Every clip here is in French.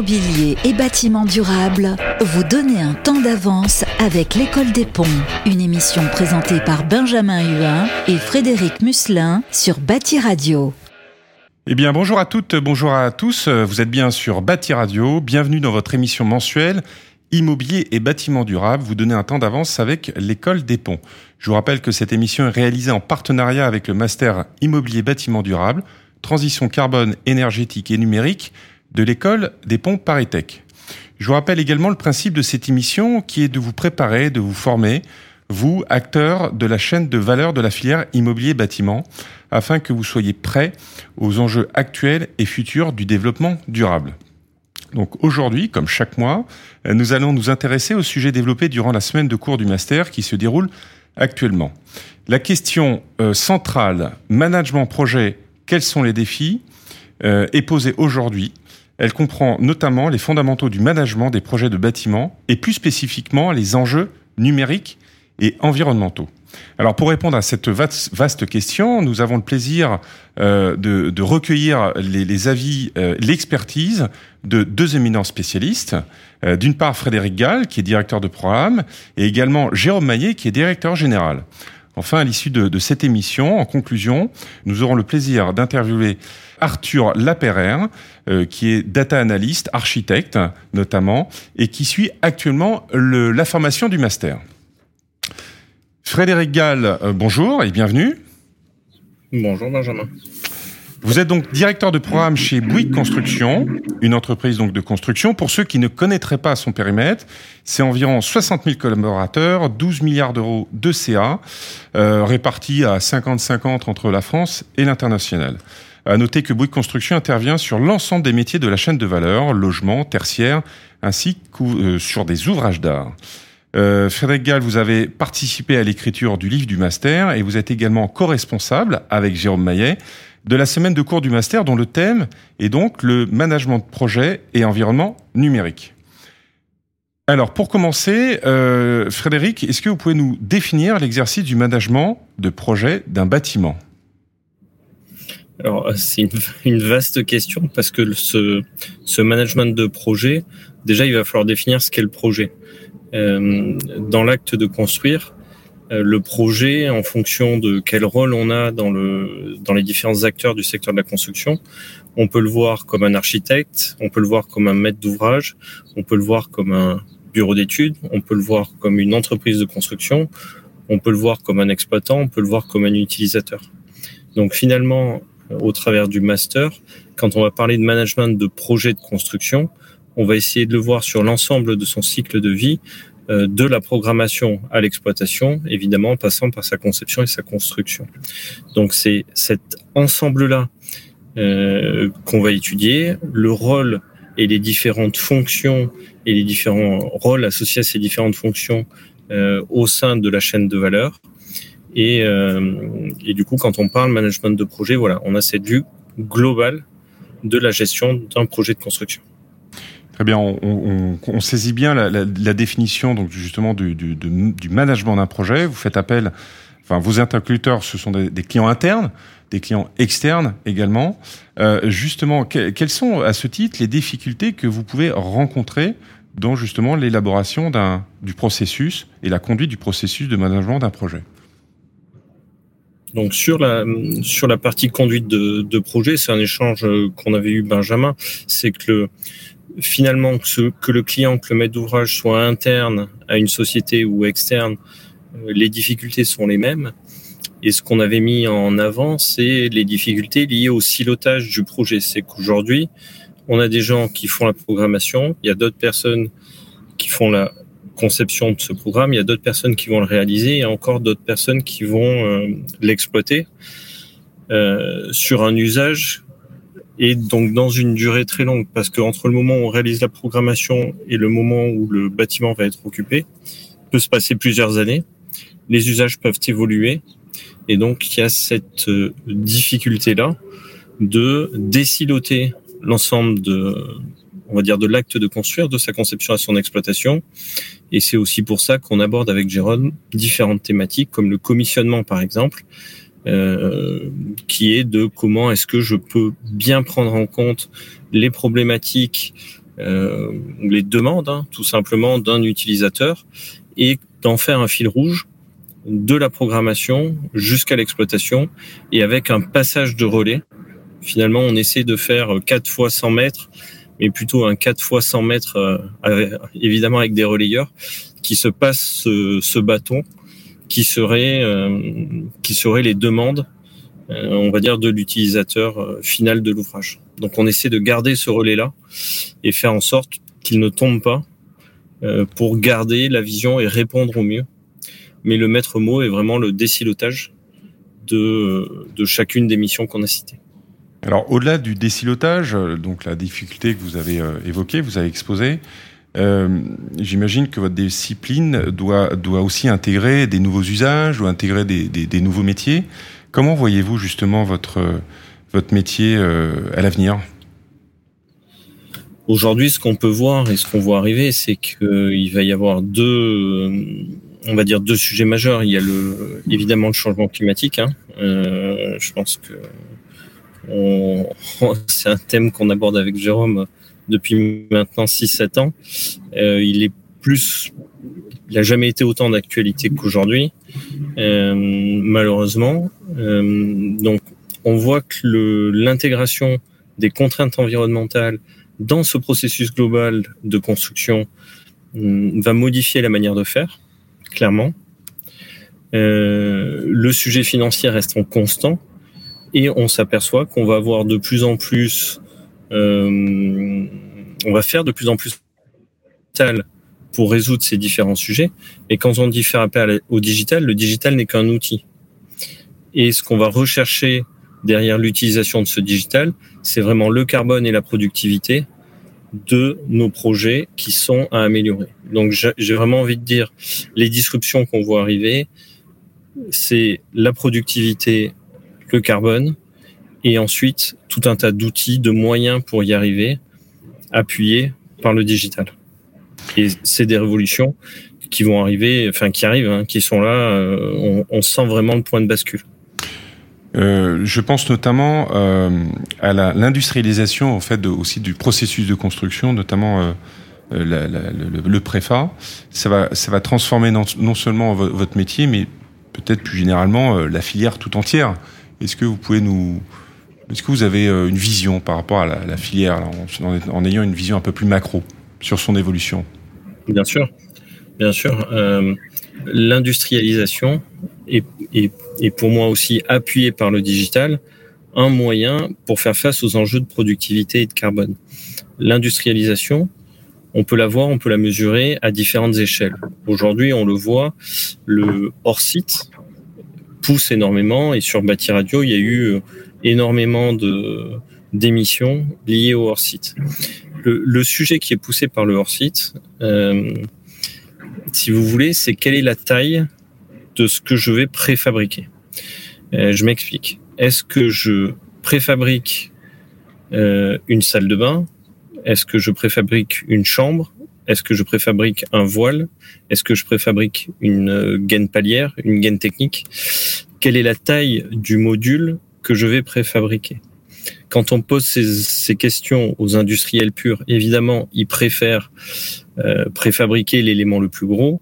immobilier et bâtiment durable, vous donnez un temps d'avance avec l'école des ponts. Une émission présentée par Benjamin Huin et Frédéric Musselin sur Bâti Radio. Eh bien, bonjour à toutes, bonjour à tous. Vous êtes bien sur Bâti Radio. Bienvenue dans votre émission mensuelle Immobilier et bâtiment durable. Vous donnez un temps d'avance avec l'école des ponts. Je vous rappelle que cette émission est réalisée en partenariat avec le Master Immobilier Bâtiment Durable, Transition carbone énergétique et numérique de l'école des ponts Paritech. Je vous rappelle également le principe de cette émission qui est de vous préparer, de vous former, vous, acteurs de la chaîne de valeur de la filière immobilier bâtiment, afin que vous soyez prêts aux enjeux actuels et futurs du développement durable. Donc aujourd'hui, comme chaque mois, nous allons nous intéresser au sujet développé durant la semaine de cours du master qui se déroule actuellement. La question euh, centrale, management projet, quels sont les défis, euh, est posée aujourd'hui elle comprend notamment les fondamentaux du management des projets de bâtiments et plus spécifiquement les enjeux numériques et environnementaux. Alors pour répondre à cette vaste question, nous avons le plaisir euh, de, recueillir les, avis, euh, l'expertise de deux éminents spécialistes. Euh, d'une part Frédéric Gall, qui est directeur de programme, et également Jérôme Maillet, qui est directeur général. Enfin, à l'issue de, cette émission, en conclusion, nous aurons le plaisir d'interviewer Arthur Laperrer, euh, qui est data analyst, architecte notamment, et qui suit actuellement le, la formation du master. Frédéric Gall, euh, bonjour et bienvenue. Bonjour Benjamin. Vous êtes donc directeur de programme chez Bouygues Construction, une entreprise donc de construction. Pour ceux qui ne connaîtraient pas son périmètre, c'est environ 60 000 collaborateurs, 12 milliards d'euros de CA, euh, répartis à 50-50 entre la France et l'international. À noter que Bouygues Construction intervient sur l'ensemble des métiers de la chaîne de valeur, logement, tertiaire, ainsi que euh, sur des ouvrages d'art. Euh, Frédéric Gall, vous avez participé à l'écriture du livre du master et vous êtes également co-responsable avec Jérôme Maillet de la semaine de cours du master dont le thème est donc le management de projet et environnement numérique. Alors pour commencer, euh, Frédéric, est-ce que vous pouvez nous définir l'exercice du management de projet d'un bâtiment? Alors, c'est une, vaste question parce que ce, ce, management de projet, déjà, il va falloir définir ce qu'est le projet. Euh, dans l'acte de construire, le projet, en fonction de quel rôle on a dans, le, dans les différents acteurs du secteur de la construction, on peut le voir comme un architecte, on peut le voir comme un maître d'ouvrage, on peut le voir comme un bureau d'études, on peut le voir comme une entreprise de construction, on peut le voir comme un exploitant, on peut le voir comme un utilisateur. Donc finalement, au travers du master. Quand on va parler de management de projet de construction, on va essayer de le voir sur l'ensemble de son cycle de vie, euh, de la programmation à l'exploitation, évidemment en passant par sa conception et sa construction. Donc c'est cet ensemble-là euh, qu'on va étudier, le rôle et les différentes fonctions et les différents rôles associés à ces différentes fonctions euh, au sein de la chaîne de valeur. Et, euh, et, du coup, quand on parle management de projet, voilà, on a cette vue globale de la gestion d'un projet de construction. Très bien, on, saisit bien la, définition donc justement du, management d'un projet. Vous faites appel, enfin vos interlocuteurs, ce sont des, clients internes, des clients externes également. Euh, justement, quelles sont à ce titre les difficultés que vous pouvez rencontrer dans justement l'élaboration du processus et la conduite du processus de management d'un projet? Donc sur la sur la partie conduite de, projet, c'est un échange qu'on avait eu Benjamin, c'est que finalement que, ce, que le client, que le maître d'ouvrage soit interne à une société ou externe, euh, les difficultés sont les mêmes. Et ce qu'on avait mis en avant, c'est les difficultés liées au silotage du projet. C'est qu'aujourd'hui, on a des gens qui font la programmation, il y a d'autres personnes qui font la conception de ce programme, il y a d'autres personnes qui vont le réaliser et encore d'autres personnes qui vont euh, l'exploiter euh, sur un usage et donc dans une durée très longue parce que entre le moment où on réalise la programmation et le moment où le bâtiment va être occupé, peut se passer plusieurs années. Les usages peuvent évoluer et donc il y a cette euh, difficulté là de déciloter l'ensemble de on va dire de l'acte de construire, de sa conception à son exploitation. Et c'est aussi pour ça qu'on aborde avec Jérôme différentes thématiques, comme le commissionnement par exemple, qui est de comment est-ce que je peux bien prendre en compte les problématiques euh, les demandes, hein, tout simplement, d'un utilisateur et d'en faire un fil rouge de la programmation jusqu'à l'exploitation et avec un passage de relais. Finalement, on essaie de faire 4 fois 100 mètres, mais plutôt un 4 fois 100 mètres, euh, évidemment avec des relayeurs, qui se passent ce, bâton, qui serait, euh, qui serait les demandes, euh, on va dire, de l'utilisateur final de l'ouvrage. Donc, on essaie de garder ce relais-là et faire en sorte qu'il ne tombe pas pour garder la vision et répondre au mieux mais le maître mot est vraiment le décilotage de, de chacune des missions qu'on a citées. Alors au-delà du décilotage, donc la difficulté que vous avez euh, évoquée, vous avez exposé, euh, j'imagine que votre discipline doit, doit aussi intégrer des nouveaux usages, doit intégrer des, des, nouveaux métiers. Comment voyez-vous justement votre, votre métier euh, à l'avenir? Aujourd'hui, ce qu'on peut voir et ce qu'on voit arriver, c'est qu'il va y avoir deux, on va dire deux sujets majeurs. Il y a évidemment le changement climatique. Hein. Euh, je pense que c'est un thème qu'on aborde avec Jérôme depuis maintenant 6-7 ans. Euh, il est plus, il n'a jamais été autant d'actualité qu'aujourd'hui, euh, malheureusement. donc, on voit que l'intégration des contraintes environnementales dans ce processus global de construction va modifier la manière de faire clairement. Euh, le sujet financier reste en constant et on s'aperçoit qu'on va avoir de plus en plus, euh, on va faire de plus en plus pour résoudre ces différents sujets. Et quand on dit faire appel au digital, le digital n'est qu'un outil. Et ce qu'on va rechercher derrière l'utilisation de ce digital, c'est vraiment le carbone et la productivité de nos projets qui sont à améliorer. Donc j'ai vraiment envie de dire, les disruptions qu'on voit arriver, c'est la productivité, le carbone, et ensuite tout un tas d'outils, de moyens pour y arriver, appuyés par le digital. Et c'est des révolutions qui vont arriver, enfin qui arrivent, hein, qui sont là. Euh, on, sent vraiment le point de bascule. Euh, je pense notamment euh, à l'industrialisation en fait aussi du processus de construction, notamment le, le. Ça va, ça va transformer non, seulement votre métier, mais peut-être plus généralement la filière tout entière. Est-ce que vous pouvez nous, est-ce que vous avez une vision par rapport à la, filière en, ayant une vision un peu plus macro sur son évolution? Bien sûr, bien sûr. L'industrialisation est, est et pour moi aussi appuyé par le digital, un moyen pour faire face aux enjeux de productivité et de carbone. L'industrialisation, on peut la voir, on peut la mesurer à différentes échelles. Aujourd'hui, on le voit, le hors-site pousse énormément et sur Bâti Radio, il y a eu euh, énormément de d'émissions liées au hors-site. Le, le, sujet qui est poussé par le hors-site, euh, si vous voulez, c'est quelle est la taille de ce que je vais préfabriquer. Euh, je m'explique. Est-ce que je préfabrique euh, une salle de bain? Est-ce que je préfabrique une chambre? Est-ce que je préfabrique un voile? Est-ce que je préfabrique une euh, gaine palière, une gaine technique? Quelle est la taille du module que je vais préfabriquer quand on pose ces, questions aux industriels purs, évidemment, ils préfèrent euh, préfabriquer l'élément le plus gros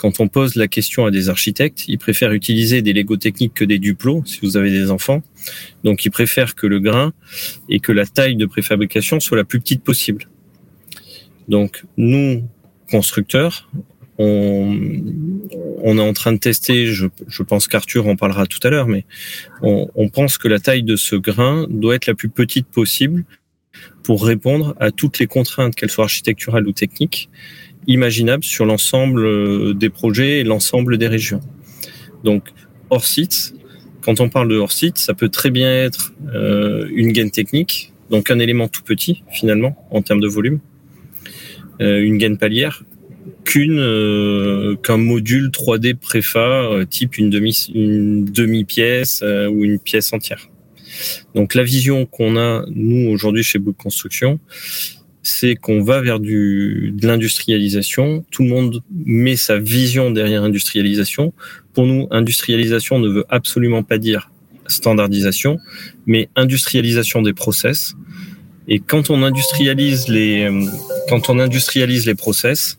quand on pose la question à des architectes, ils préfèrent utiliser des Lego techniques que des duplos, si vous avez des enfants. Donc, ils préfèrent que le grain et que la taille de préfabrication soit la plus petite possible. Donc, nous, constructeurs, on, on est en train de tester, je, pense qu'Arthur en parlera tout à l'heure, mais on, pense que la taille de ce grain doit être la plus petite possible pour répondre à toutes les contraintes, qu'elles soient architecturales ou techniques, imaginable sur l'ensemble euh, des projets et l'ensemble des régions. Donc, hors site, quand on parle de hors site, ça peut très bien être euh, une gaine technique, donc un élément tout petit finalement en termes de volume, euh, une gaine palière, qu'une euh, qu'un module 3D préfa euh, type une demi une demi pièce ou une pièce entière. Donc la vision qu'on a nous aujourd'hui chez Book Construction, c'est qu'on va vers du, de l'industrialisation. Tout le monde met sa vision derrière industrialisation. Pour nous, industrialisation ne veut absolument pas dire standardisation, mais industrialisation des process, Et quand on industrialise les, quand on industrialise les process,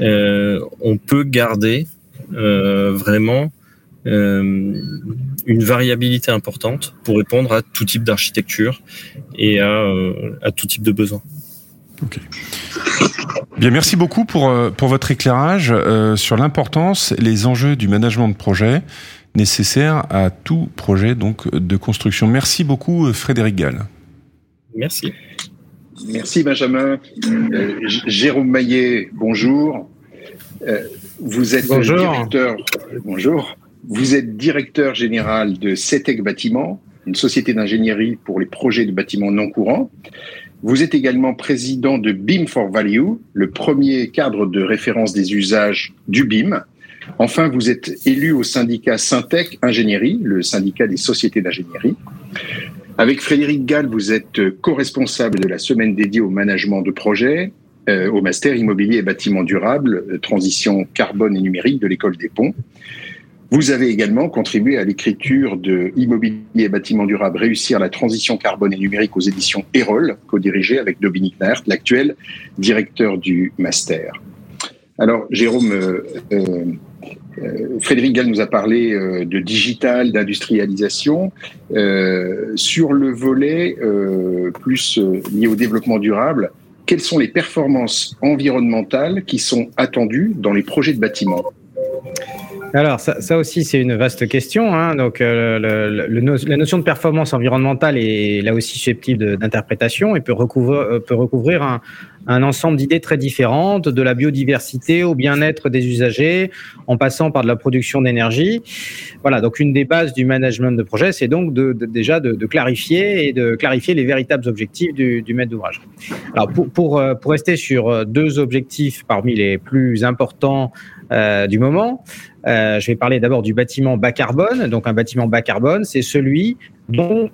euh, on peut garder euh, vraiment euh, une variabilité importante pour répondre à tout type d'architecture et à, à, tout type de besoin. Bien, merci beaucoup pour, pour votre éclairage sur l'importance, les enjeux du management de projet nécessaire à tout projet donc de construction. Merci beaucoup Frédéric Gall. Merci. Merci Benjamin. Euh, Jérôme Maillet, bonjour. Euh, vous êtes directeur. Bonjour. Vous êtes directeur général de CETEC Bâtiment, une société d'ingénierie pour les projets de bâtiments non courants. Vous êtes également président de BIM for Value, le premier cadre de référence des usages du BIM. Enfin, vous êtes élu au syndicat Syntec Ingénierie, le syndicat des sociétés d'ingénierie. Avec Frédéric Gall, vous êtes co-responsable de la semaine dédiée au management de projets, euh, au master immobilier et bâtiment durable, euh, transition carbone et numérique de l'école des ponts. Vous avez également contribué à l'écriture de Immobilier et bâtiment durable, réussir la transition carbone et numérique aux éditions Erol, co-dirigé avec Dominique Naert, l'actuel directeur du master. Alors, Jérôme, euh, euh, Frédéric Gall nous a parlé euh, de digital, d'industrialisation. Euh, sur le volet plus lié au développement durable, quelles sont les performances environnementales qui sont attendues dans les projets de bâtiments alors, ça, aussi, c'est une vaste question. Hein. Donc, la notion de performance environnementale est là aussi susceptible d'interprétation et peut recouvrir, peut recouvrir un, ensemble d'idées très différentes, de la biodiversité au bien-être des usagers, en passant par de la production d'énergie. Voilà, donc une des bases du management de projet, c'est donc déjà de, clarifier et de clarifier les véritables objectifs du, maître d'ouvrage. Alors pour, euh, rester sur euh, deux objectifs parmi les plus importants euh, du moment, euh, je vais parler d'abord du bâtiment bas carbone. Donc un bâtiment bas carbone, c'est celui dont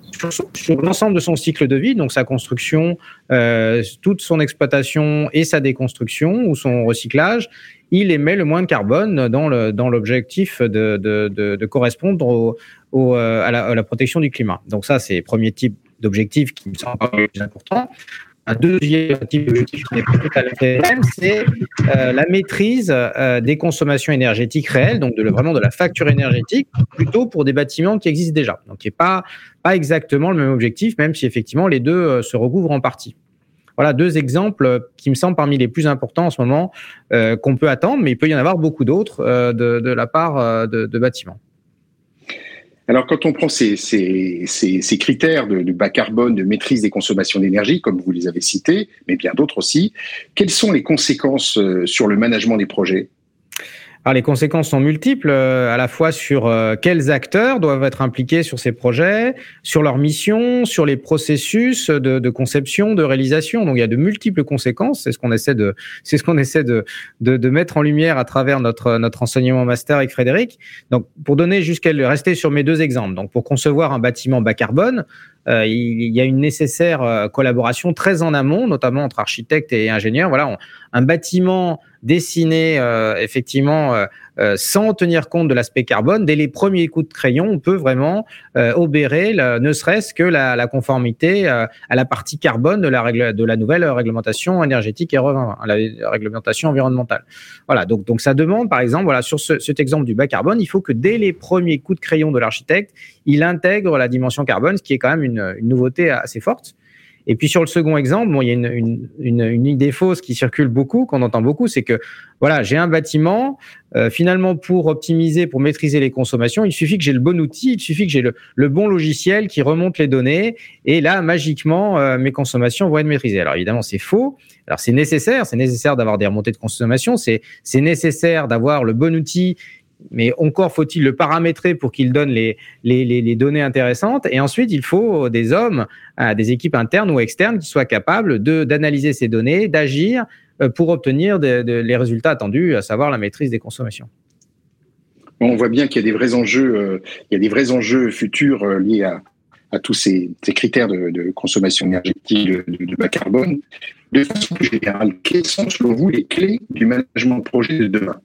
sur, l'ensemble de son cycle de vie, donc sa construction, euh, toute son exploitation et sa déconstruction ou son recyclage, il émet le moins de carbone dans le dans l'objectif de, de, de, correspondre à, la, protection du climat. Donc ça, c'est premier type d'objectif qui me semble le plus important. Un deuxième type d'objectif qui n'est pas tout à fait même, c'est euh, la maîtrise euh, des consommations énergétiques réelles, donc de, vraiment de la facture énergétique, plutôt pour des bâtiments qui existent déjà. Donc, qui n'est pas, pas exactement le même objectif, même si effectivement les deux euh, se recouvrent en partie. Voilà deux exemples qui me semblent parmi les plus importants en ce moment qu'on peut attendre, mais il peut y en avoir beaucoup d'autres de, la part de bâtiments. Alors, quand on prend ces, critères de, de, bas carbone, de maîtrise des consommations d'énergie, comme vous les avez cités, mais bien d'autres aussi, quelles sont les conséquences euh, sur le management des projets? Alors les conséquences sont multiples, euh, à la fois sur euh, quels acteurs doivent être impliqués sur ces projets, sur leur mission, sur les processus de, de, conception, de réalisation. Donc il y a de multiples conséquences. C'est ce qu'on essaie de, c'est ce qu'on essaie de, de, de, mettre en lumière à travers notre notre enseignement master avec Frédéric. Donc pour donner jusqu'à rester sur mes deux exemples. Donc pour concevoir un bâtiment bas carbone, euh, il y a une nécessaire euh, collaboration très en amont, notamment entre architectes et ingénieurs. Voilà, un bâtiment dessiné euh, effectivement sans tenir compte de l'aspect carbone, dès les premiers coups de crayon, on peut vraiment obérer, ne serait-ce que la, la conformité à la partie carbone de la, règle, de la nouvelle réglementation énergétique et la réglementation environnementale. Voilà, donc, donc ça demande, par exemple, voilà, sur ce, cet exemple du bas carbone, il faut que dès les premiers coups de crayon de l'architecte, il intègre la dimension carbone, ce qui est quand même une, une nouveauté assez forte. Et puis sur le second exemple, bon, il y a une, une, une, une idée fausse qui circule beaucoup, qu'on entend beaucoup, c'est que voilà, j'ai un bâtiment. Euh, finalement, pour optimiser, pour maîtriser les consommations, il suffit que j'ai le bon outil, il suffit que j'ai le, le, bon logiciel qui remonte les données, et là, magiquement, euh, mes consommations vont être maîtrisées. Alors évidemment, c'est faux. Alors c'est nécessaire, c'est nécessaire d'avoir des remontées de consommation, c'est c'est nécessaire d'avoir le bon outil mais encore faut-il le paramétrer pour qu'il donne les, données intéressantes. Et ensuite, il faut des hommes, euh, des équipes internes ou externes qui soient capables d'analyser ces données, d'agir euh, pour obtenir les résultats attendus, à savoir la maîtrise des consommations. On voit bien qu'il y a des vrais enjeux, euh, enjeux futurs liés à, tous ces, critères de, de, consommation énergétique de, de, bas carbone. De façon plus générale, quelles sont selon vous les clés du management de projet de demain?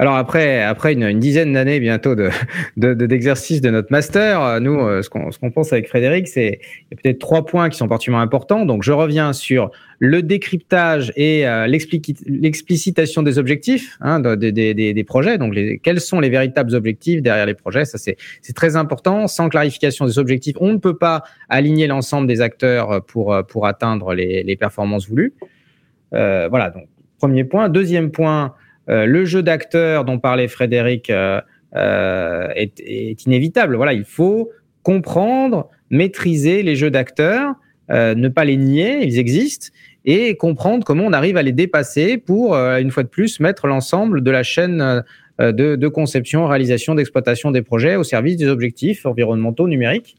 Alors après, après une, dizaine d'années bientôt de, d'exercice de, notre master, nous, euh, ce qu'on, pense avec Frédéric, c'est peut-être trois points qui sont particulièrement importants. Donc je reviens sur le décryptage et euh, l'explicitation des objectifs hein, des, projets. Donc les, quels sont les véritables objectifs derrière les projets? Ça c'est, très important. Sans clarification des objectifs, on ne peut pas aligner l'ensemble des acteurs pour pour atteindre les, les performances voulues. Euh, voilà. Donc premier point. Deuxième point euh, le jeu d'acteur dont parlait Frédéric euh, euh, est, est, inévitable. Voilà, il faut comprendre, maîtriser les jeux d'acteurs, ne pas les nier, ils existent, et comprendre comment on arrive à les dépasser pour, une fois de plus, mettre l'ensemble de la chaîne de, de, conception, réalisation, d'exploitation des projets au service des objectifs environnementaux numériques.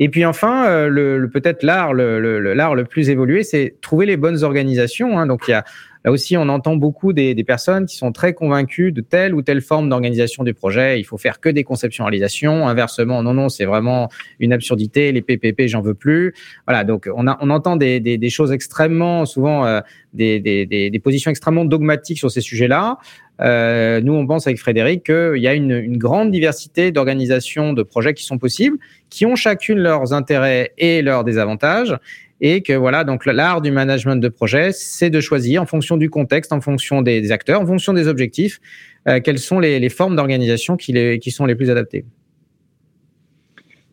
Et puis enfin, le, peut-être l'art le, le, l'art le plus évolué, c'est trouver les bonnes organisations. Hein. Donc il y a Là aussi, on entend beaucoup des, des, personnes qui sont très convaincues de telle ou telle forme d'organisation du projet. Il faut faire que des conceptions-réalisations. Inversement, non, non, c'est vraiment une absurdité. Les PPP, j'en veux plus. Voilà, donc on, a, on entend des, des, des choses extrêmement, souvent euh, des, positions extrêmement dogmatiques sur ces sujets-là. Euh, nous, on pense avec Frédéric qu'il y a une, une grande diversité d'organisations de projets qui sont possibles, qui ont chacune leurs intérêts et leurs désavantages et que voilà, donc l'art du management de projet, c'est de choisir en fonction du contexte, en fonction des, acteurs, en fonction des objectifs, euh, quelles sont les, formes d'organisation qui, qui sont les plus adaptées.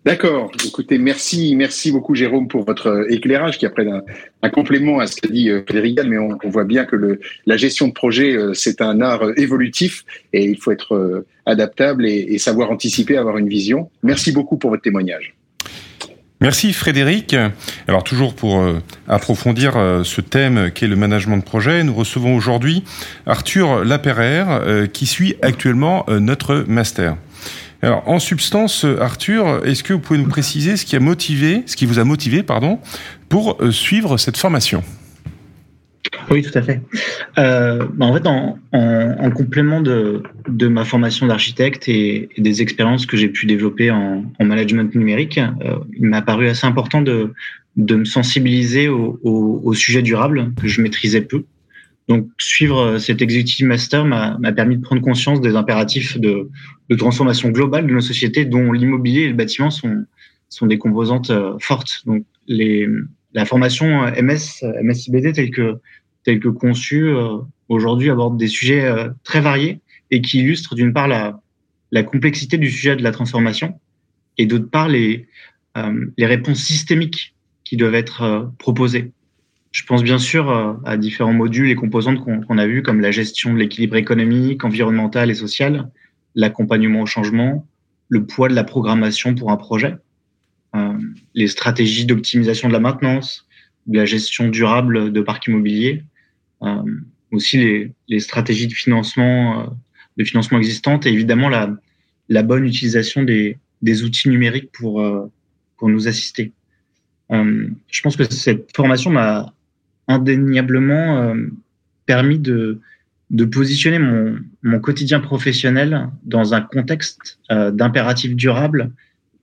D'accord. Écoutez, merci, merci beaucoup Jérôme pour votre éclairage qui après un, un complément à ce qu'a dit euh, Frédéric mais on, voit bien que la gestion de projet euh, c'est un art évolutif et il faut être adaptable et, savoir anticiper, avoir une vision. Merci beaucoup pour votre témoignage. Merci Frédéric. Alors toujours pour euh, approfondir euh, ce thème qu'est le management de projet, nous recevons aujourd'hui Arthur Laperrère euh, qui suit actuellement notre master. Alors en substance, Arthur, est-ce que vous pouvez nous préciser ce qui a motivé, ce qui vous a motivé, pardon, pour suivre cette formation? Oui, tout à fait. Euh, bah, en fait, en, en, complément de, ma formation d'architecte et, des expériences que j'ai pu développer en, en management numérique, euh, il m'a paru assez important de, de me sensibiliser au, au, au, sujet durable que je maîtrisais peu. Donc, suivre cet executive master m'a permis de prendre conscience des impératifs de, de, transformation globale de nos sociétés, dont l'immobilier et le bâtiment sont, sont des composantes euh, fortes. Donc, les, la formation MS, MSIBD telle que tel que conçu euh, aujourd'hui aborde des sujets euh, très variés et qui illustrent d'une part la, la complexité du sujet de la transformation et d'autre part les, euh, les réponses systémiques qui doivent être proposées. Je pense bien sûr à différents modules et composantes qu'on a vus, comme la gestion de l'équilibre économique, environnemental et social, l'accompagnement au changement, le poids de la programmation pour un projet, les stratégies d'optimisation de la maintenance, de la gestion durable de parcs immobiliers, euh, aussi les, stratégies de financement, euh, de financement existantes et évidemment la, bonne utilisation des, outils numériques euh, pour nous assister. je pense que cette formation m'a indéniablement permis de, de positionner mon, mon, quotidien professionnel dans un contexte euh, d'impératifs durables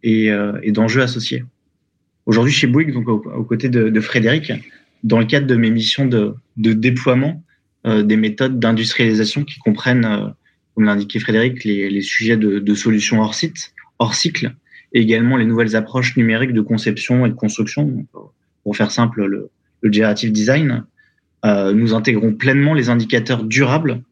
et, euh, et d'enjeux associés. Aujourd'hui, chez Bouygues, donc aux, côtés de, Frédéric, dans le cadre de mes missions de, de déploiement euh, des méthodes d'industrialisation qui comprennent, euh, comme l'a indiqué Frédéric, les, les sujets de, solutions hors site, hors cycle, et également les nouvelles approches numériques de conception et de construction. Pour faire simple, le, le generative design. Euh, nous intégrons pleinement les indicateurs durables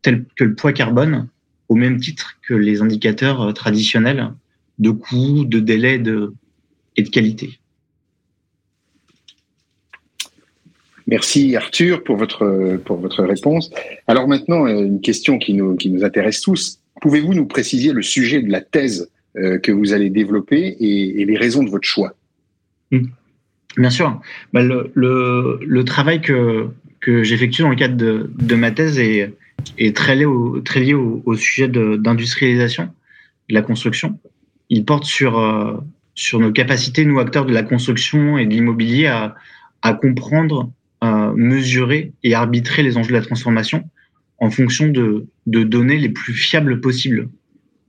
tels que le poids carbone au même titre que les indicateurs euh, traditionnels de coût, de délai de, et de qualité. Merci Arthur pour votre, pour votre réponse. Alors maintenant, euh, une question qui nous, qui nous intéresse tous. Pouvez-vous nous préciser le sujet de la thèse que vous allez développer et, et, les raisons de votre choix? Mmh. Bien sûr. Bah, le, travail que, j'effectue dans le cadre de, de ma thèse est, très lié au, sujet d'industrialisation de, la construction. Il porte sur, euh, sur nos capacités, nous acteurs de la construction et de l'immobilier, à, comprendre mesurer et arbitrer les enjeux de la transformation en fonction de, de données les plus fiables possibles.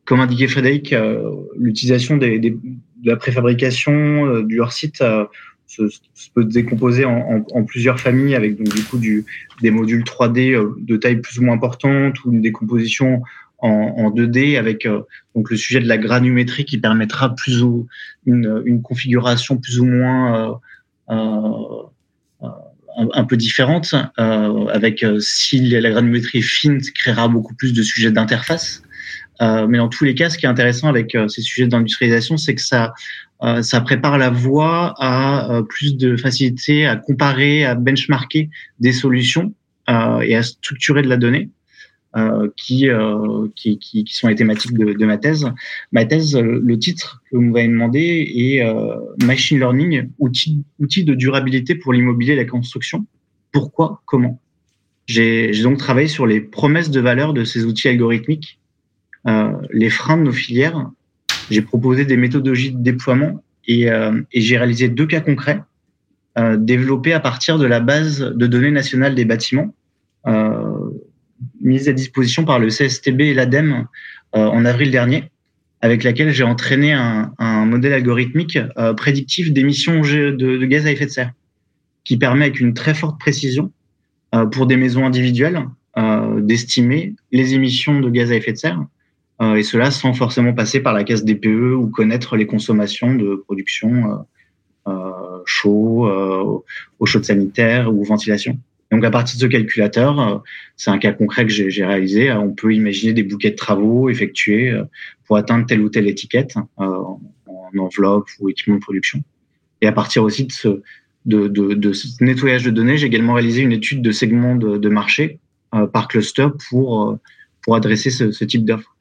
Comme indiqué Frédéric, euh, l'utilisation des, de la préfabrication, euh, du hors-site, euh, se, peut décomposer en, plusieurs familles avec donc du coup des modules 3D de taille plus ou moins importante ou une décomposition en, 2D avec donc le sujet de la granumétrie qui permettra plus ou une, configuration plus ou moins un, peu différente, euh, avec euh, si la granulométrie est fine, créera beaucoup plus de sujets d'interface. Euh, mais dans tous les cas, ce qui est intéressant avec ces sujets d'industrialisation, c'est que ça, ça prépare la voie à plus de facilité à comparer, à benchmarker des solutions et à structurer de la donnée. Euh, qui, euh, qui, qui, qui, sont les thématiques de, de, ma thèse. Ma thèse, le titre que vous m'avez demandé est euh, Machine Learning, outil, outil de durabilité pour l'immobilier et la construction. Pourquoi? Comment? J'ai donc travaillé sur les promesses de valeur de ces outils algorithmiques, euh, les freins de nos filières. J'ai proposé des méthodologies de déploiement et, et j'ai réalisé deux cas concrets développés à partir de la base de données nationale des bâtiments. Euh, mise à disposition par le CSTB et l'ADEME euh, en avril dernier, avec laquelle j'ai entraîné un, un, modèle algorithmique euh, prédictif d'émissions de, de, gaz à effet de serre, qui permet avec une très forte précision euh, pour des maisons individuelles d'estimer les émissions de gaz à effet de serre, et cela sans forcément passer par la case DPE ou connaître les consommations de production chaud, eau chaude sanitaire ou ventilation. Donc à partir de ce calculateur, euh, c'est un cas concret que j'ai réalisé. Euh, on peut imaginer des bouquets de travaux effectués euh, pour atteindre telle ou telle étiquette en enveloppe ou équipement de production. Et à partir aussi de ce, de, de, de ce nettoyage de données, j'ai également réalisé une étude de segments de, de marché par cluster pour, pour adresser ce, ce type d'offre.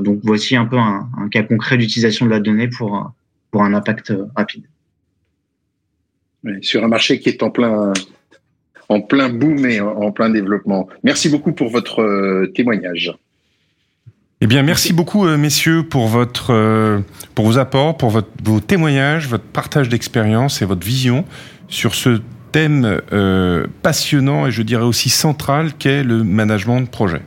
Donc voici un peu un, un cas concret d'utilisation de la donnée pour, pour un impact rapide. sur un marché qui est en plein en plein boom et en plein développement. Merci beaucoup pour votre euh, témoignage. Eh bien, merci beaucoup, euh, messieurs, pour votre, euh, pour vos apports, pour votre, vos témoignages, votre partage d'expérience et votre vision sur ce thème passionnant et je dirais aussi central qu'est le management de projet.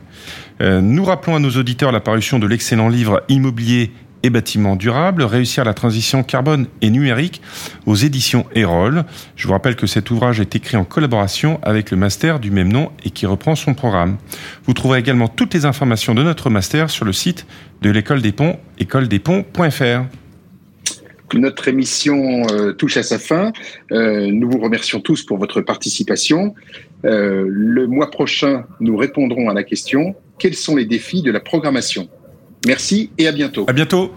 Nous rappelons à nos auditeurs la parution de l'excellent livre Immobilier et bâtiments durables, réussir la transition carbone et numérique aux éditions Erol. Je vous rappelle que cet ouvrage est écrit en collaboration avec le master du même nom et qui reprend son programme. Vous trouverez également toutes les informations de notre master sur le site de l'école des ponts, écoledesponts.fr. Notre émission euh, touche à sa fin. Euh, nous vous remercions tous pour votre participation. Euh, le mois prochain, nous répondrons à la question quels sont les défis de la programmation Merci et à bientôt. À bientôt.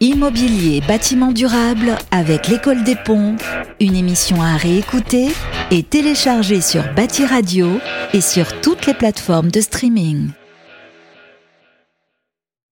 Immobilier bâtiment durable avec l'école des ponts, une émission à réécouter et télécharger sur Bâti Radio et sur toutes les plateformes de streaming.